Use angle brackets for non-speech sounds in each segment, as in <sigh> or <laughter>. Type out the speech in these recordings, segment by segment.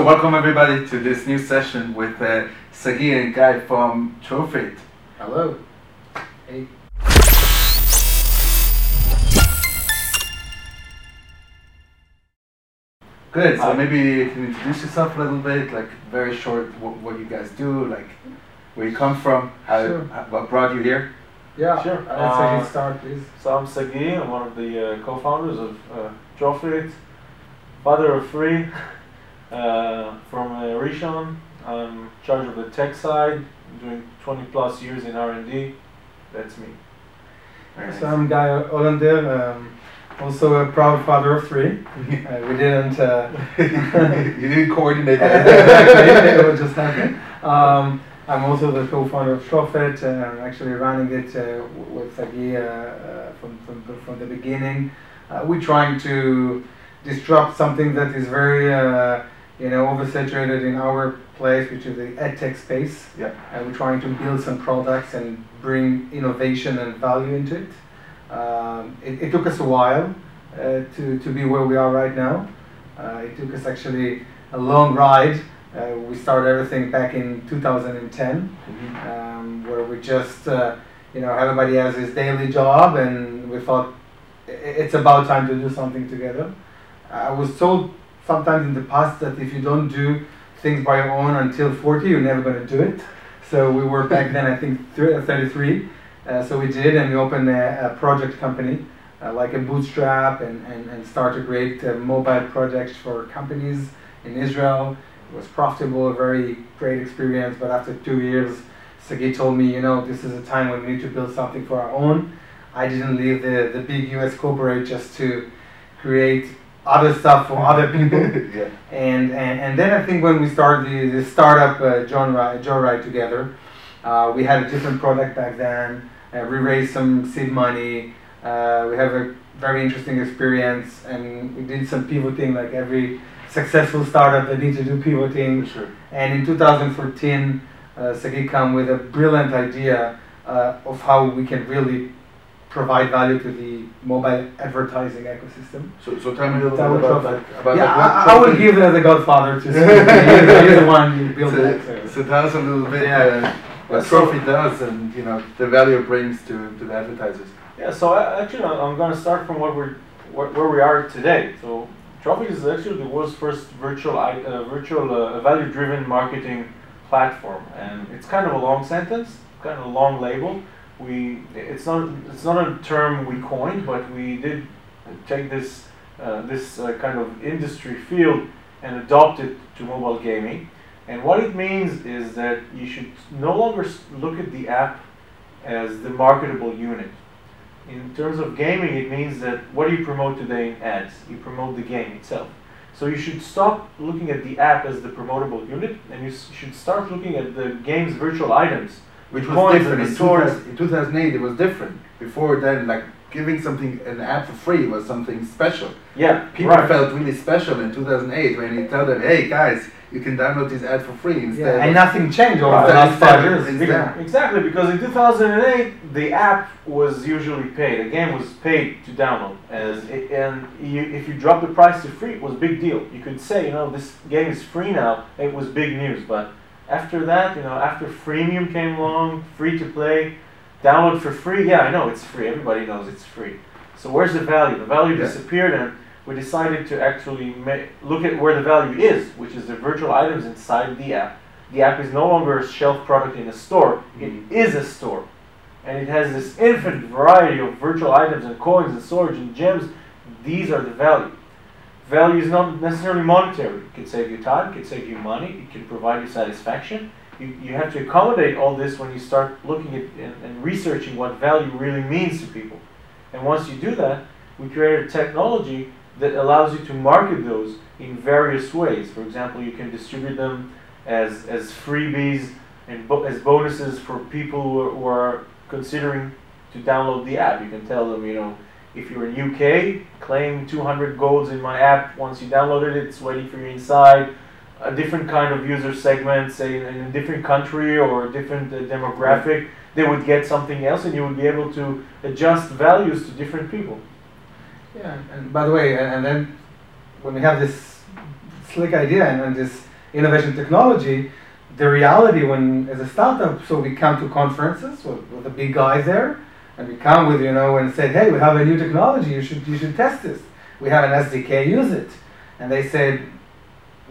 So welcome everybody to this new session with uh, Sagi and Guy from Trophit. Hello. Hey. Good. So Hi. maybe you can introduce yourself a little bit, like very short, what, what you guys do, like where you come from, how, Sure. how- what brought you here. Yeah. Sure. Let's say Uh, you start, please. So I'm Sagi, I'm one of the uh, co-founders of uh, Trophit, father of three, uh, from uh, Rishon. I'm in charge of the tech side, doing 20 plus years in R&D. That's me. Very So I'm Guy Olander, um, also a proud father of three. <laughs> Uh, we didn't. Uh, <laughs> you didn't coordinate <laughs> exactly, that. it was just happening. Um, I'm also the co-founder of Trophit, and I'm actually running it uh, with Sagi from, from, from the beginning. Uh, we're trying to disrupt something that is very, uh, you know, oversaturated in our place, which is the adtech space. Yeah. And we're trying to build some products and bring innovation and value into it. Um, it, it took us a while uh, to, to be where we are right now. Uh, it took us actually a long ride. Uh, we started everything back in 2010, um, where we just, uh, you know, everybody has his daily job, and we thought it's about time to do something together. I was told sometimes in the past that if you don't do things by your own until 40, you're never going to do it. So we were back then, I think, thir- 33. Uh, so we did, and we opened a, a project company, uh, like a bootstrap, and, and, and start to create uh, mobile projects for companies in Israel. It was profitable, a very great experience. But after two years, Sagi told me, you know, this is a time when we need to build something for our own. I didn't leave the, the big US corporate just to create other stuff for other <laughs> people. yeah. And, and, and then I think when we started the, the startup uh, John Ride, Joe Ride together, uh, we had a different product back then. Uh, we raised some seed money. Uh, we have a very interesting experience, and we did some pivoting like every successful startup that needs to do pivoting. Sure. And in 2014, uh, Sagi come with a brilliant idea uh, of how we can really provide value to the mobile advertising ecosystem. So, so tell me a little That bit would about, profit. like, about yeah, like, what I, I will give uh, the Godfather to <laughs> speak. He's the one who built that. So, So. so tell us a little bit Yeah. uh, what So- Trophit does and you know the value it brings to, to the advertisers. Yeah, so I, actually I- I'm going to start from what we're, where, where we are today. So Trophit is actually the world's first virtual, uh, virtual uh, value-driven marketing platform. And it's kind of a long sentence, kind of a long label. We, it's not, it's not a term we coined, but we did take this, uh, this uh, kind of industry field and adopt it to mobile gaming. And what it means is that you should no longer look at the app as the marketable unit. In terms of gaming, it means that what do you promote today in ads? You promote the game itself. So you should stop looking at the app as the promotable unit, and you should start looking at the game's virtual items. Which was coins different in, the 2000, in 2008. It was different. Before then, like giving something an app for free was something special. Yeah, People right. felt really special in 2008 when you tell them, "Hey guys, you can download this ad for free." Instead, Yeah, and nothing changed over Right. the last five years. instead- Exactly, because in 2008 the app was usually paid. The game was paid to download, and it, and you, if you drop the price to free, it was a big deal. You could say, you know, this game is free now. It was big news, but after that, you know, after freemium came along, free to play, download for free. Yeah, I know it's free. Everybody knows it's free. So where's the value? The value Yeah. disappeared, and we decided to actually ma- look at where the value is, which is the virtual items inside the app. The app is no longer a shelf product in a store, it Mhm. is a store. And it has this infinite variety of virtual items and coins and swords and gems. These are the value. Value is not necessarily monetary. It can save you time, it can save you money, it can provide you satisfaction. You, you have to accommodate all this when you start looking at and, and researching what value really means to people. And once you do that, we created technology that allows you to market those in various ways. For example, you can distribute them as, as freebies and bo- as bonuses for people who are, who are considering to download the app. You can tell them, you know, if you're in UK, claim 200 golds in my app. Once you downloaded it, it's waiting for you inside. A different kind of user segment, say in a different country or a different uh, demographic, they would get something else, and you would be able to adjust values to different people. Yeah, and by the way, and and then when we have this slick idea and, and this innovation technology, the reality when as a startup, so we come to conferences with, with the big guys there, and we come with you know and say, hey, we have a new technology, you should you should test this. We have an SDK, use it, and they said,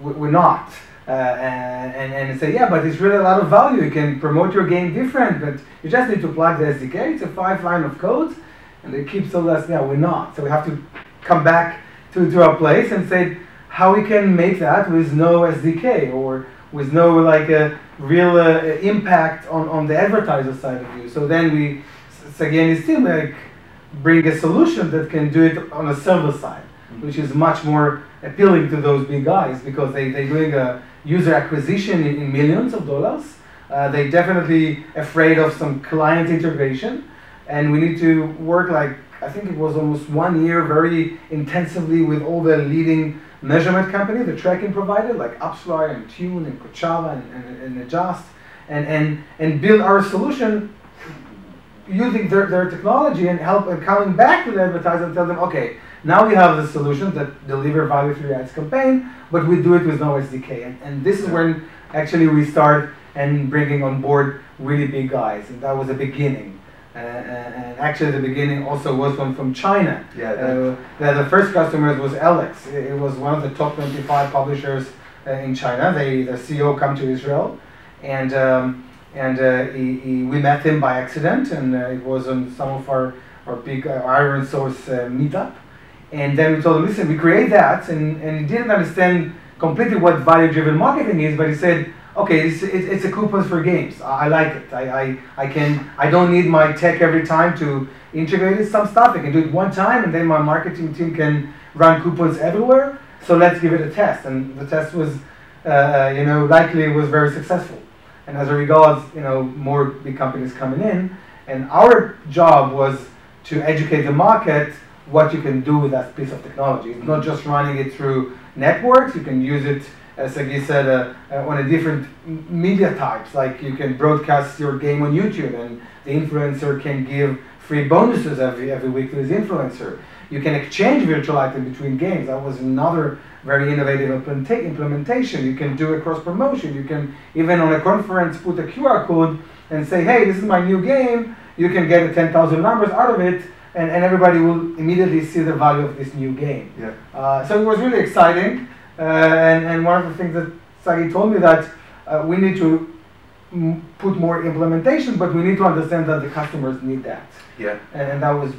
we're not. Uh, and, and, and say, yeah, but it's really a lot of value. You can promote your game different, but you just need to plug the SDK. It's a five line of code, and they keep so us, yeah, we're not. So we have to come back to, to our place and say how we can make that with no SDK or with no like a real uh, impact on, on the advertiser side of you. So then we, so again, it's still like bring a solution that can do it on a server side, which is much more appealing to those big guys because they, they're doing a user acquisition in, in millions of dollars. Uh, they're definitely afraid of some client integration, and we need to work like I think it was almost one year very intensively with all the leading measurement company, the tracking provider like AppsFlyer and Tune and Kochava and, and, and Adjust, and, and, and build our solution using their, their technology and help and coming back to the advertiser and tell them, okay, now we have the solution that deliver value through ads campaign, but we do it with no SDK. And, and this is when actually we start and bringing on board really big guys, and that was the beginning. Uh, and actually, the beginning also was one from China. Yeah. Uh, the, the first customers was Alex. It was one of the top 25 publishers uh, in China. They, the CEO come to Israel, and um, and uh, he, he, we met him by accident, and uh, it was on some of our our big uh, ironSource meetup. And then we told him, listen, we create that, and, and he didn't understand completely what value-driven marketing is, but he said, okay, it's, it's, a coupons for games. I, I like it. I, I, I can I don't need my tech every time to integrate some stuff. I can do it one time, and then my marketing team can run coupons everywhere. So let's give it a test. And the test was, uh, uh you know, likely was very successful. And as a result, you know, more big companies coming in. And our job was to educate the market what you can do with that piece of technology. It's not just running it through networks. You can use it, as Sagi said, uh, uh, on a different media types. Like you can broadcast your game on YouTube, and the influencer can give free bonuses every every week to his influencer. You can exchange virtual items between games. That was another very innovative implementation. You can do a cross promotion. You can even on a conference put a QR code and say, "Hey, this is my new game. You can get 10,000 numbers out of it." and, and everybody will immediately see the value of this new game. Yeah. Uh, so it was really exciting, uh, and, and one of the things that Sagi told me that uh, we need to m- put more implementation, but we need to understand that the customers need that. Yeah. And, and that was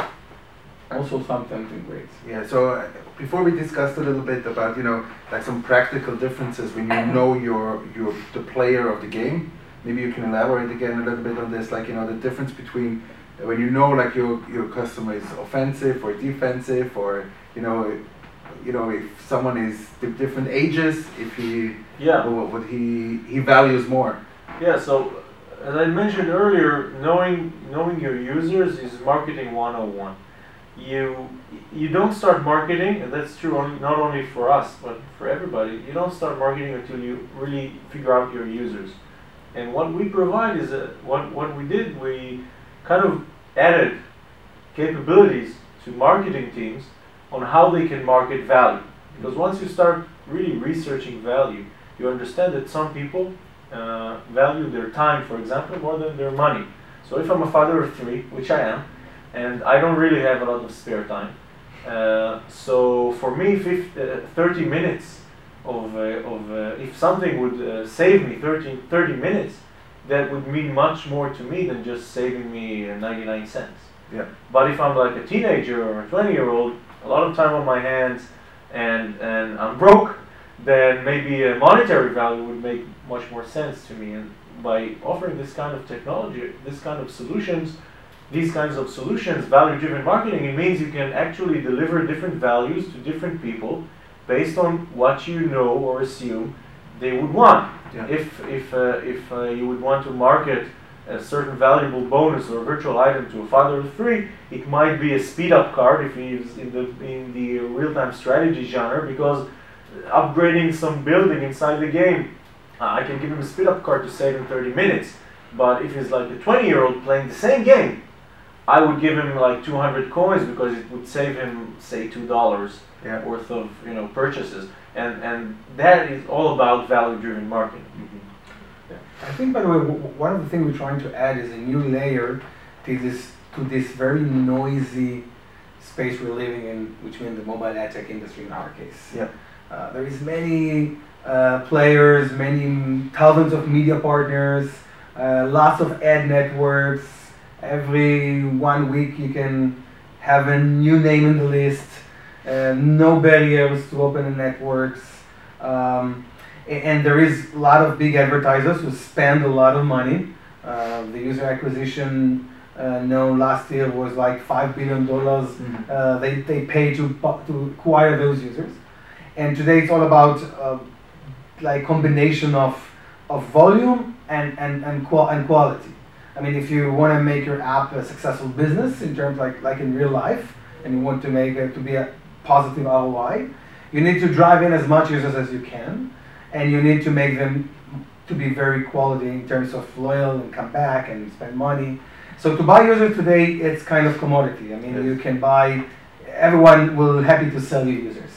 also something great. Yeah. So uh, before we discussed a little bit about you know like some practical differences when you know your your the player of the game. Maybe you can elaborate again a little bit on this, like you know the difference between when you know like your your customer is offensive or defensive or you know you know if someone is different ages if he yeah what, what he he values more yeah so as i mentioned earlier knowing knowing your users is marketing 101 you you don't start marketing and that's true only, not only for us but for everybody you don't start marketing until you really figure out your users and what we provide is a, what what we did we kind of added capabilities to marketing teams on how they can market value. Because once you start really researching value, you understand that some people uh, value their time, for example, more than their money. So if I'm a father of three, which I am, and I don't really have a lot of spare time, uh, so for me, 50, uh, 30 minutes of, uh, of uh, if something would uh, save me 30, 30 minutes, that would mean much more to me than just saving me 99 cents. Yeah. But if I'm like a teenager or a 20 year old, a lot of time on my hands, and and I'm broke, then maybe a monetary value would make much more sense to me. And by offering this kind of technology, this kind of solutions, these kinds of solutions, value-driven marketing, it means you can actually deliver different values to different people based on what you know or assume they would want. Yeah. If if uh, if uh, you would want to market a certain valuable bonus or virtual item to a father of three, it might be a speed up card if he's in the in the real time strategy genre because upgrading some building inside the game, uh, I can give him a speed up card to save him 30 minutes. But if he's like a 20 year old playing the same game, I would give him like 200 coins because it would save him say two dollars yeah. worth of you know purchases. and and that is all about value-driven marketing. I think, by the way, w- one of the things we're trying to add is a new layer to this to this very noisy space we're living in, which means the mobile ad tech industry in our case. Yeah. Uh, there is many uh, players, many thousands of media partners, uh, lots of ad networks. Every one week you can have a new name in the list. Uh, no barriers to open the networks. Um, and there is a lot of big advertisers who spend a lot of money. Uh, the user acquisition uh, known last year was like five billion dollars. Mhm. Uh, they they pay to to acquire those users, and today it's all about uh, like combination of of volume and and and, qual- and quality. I mean, if you want to make your app a successful business in terms like like in real life, and you want to make it to be a positive ROI, you need to drive in as much users as you can, and you need to make them to be very quality in terms of loyal and come back and spend money. So to buy users today, it's kind of commodity. I mean, Yes. you can buy. Everyone will happy to sell you users,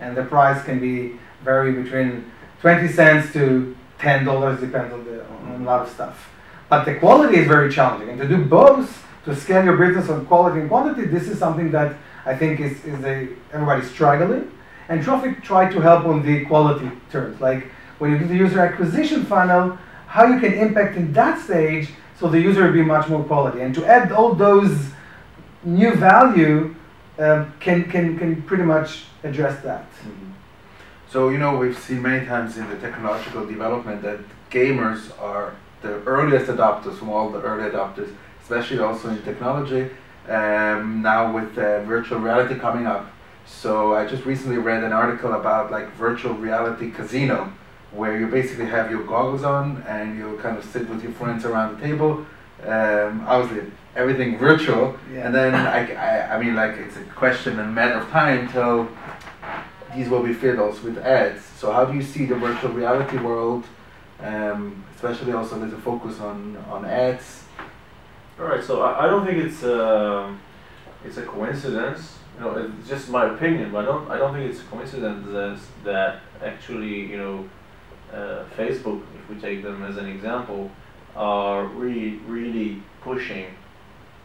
and the price can be vary between twenty cents to ten dollars, depends on the on a lot of stuff. But the quality is very challenging, and to do both, to scale your business on quality and quantity, this is something that I think is is a everybody's struggling. And Trophit tried to help on the quality terms, like when you do the user acquisition funnel, how you can impact in that stage so the user will be much more quality. And to add all those new value um, can, can, can pretty much address that. Mhm. So you know we've seen many times in the technological development that gamers are the earliest adopters from all the early adopters, especially also in technology. Um, now with uh, virtual reality coming up, so I just recently read an article about like virtual reality casino, where you basically have your goggles on and you kind of sit with your friends around the table. Um, obviously everything virtual, Yeah. and then I, I, I mean like it's a question and matter of time till these will be filled also with ads. So how do you see the virtual reality world, um, especially also with a focus on, on ads? All right, so I, I don't think it's a, it's a coincidence. You know, it's just my opinion, but I don't I don't think it's a coincidence that, that actually you know, uh, Facebook, if we take them as an example, are really really pushing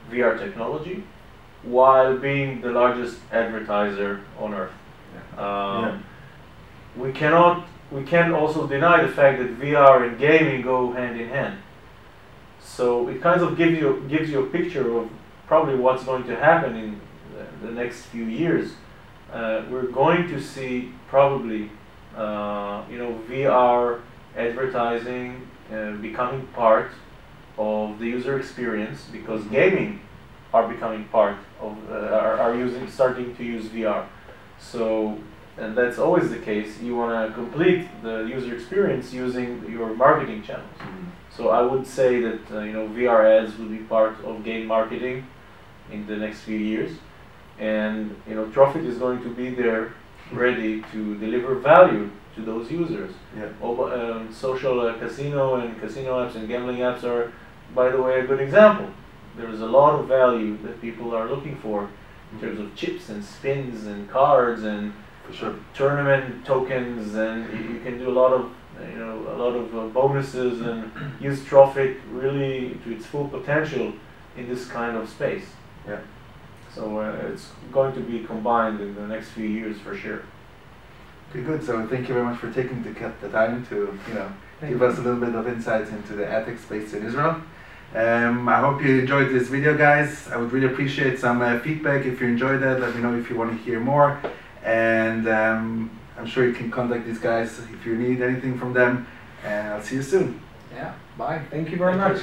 VR technology while being the largest advertiser on earth. Um, We cannot we can't also deny the fact that VR and gaming go hand in hand. So it kind of gives you gives you a picture of probably what's going to happen in the, the next few years. Uh, we're going to see probably uh, you know VR advertising uh, becoming part of the user experience because gaming are becoming part of uh, are, are using starting to use VR. So and that's always the case. You want to complete the user experience using your marketing channels. So I would say that uh, you know VR ads will be part of game marketing in the next few years, and you know Trophit is going to be there, ready to deliver value to those users. Yeah. Oba- um, social uh, casino and casino apps and gambling apps are, by the way, a good example. There is a lot of value that people are looking for in terms of chips and spins and cards and For sure. tournament tokens and you, you can do a lot of you know a lot of uh, bonuses and <clears throat> use Trophit really to its full potential in this kind of space. Yeah. So uh, it's going to be combined in the next few years for sure. Okay, good. So thank you very much for taking the, the time to you know give us a little bit of insights into the ethics space in Israel. Um, I hope you enjoyed this video, guys. I would really appreciate some uh, feedback. If you enjoyed that, let me know if you want to hear more. And um, I'm sure you can contact these guys if you need anything from them. And I'll see you soon. Yeah, bye. Thank you very much.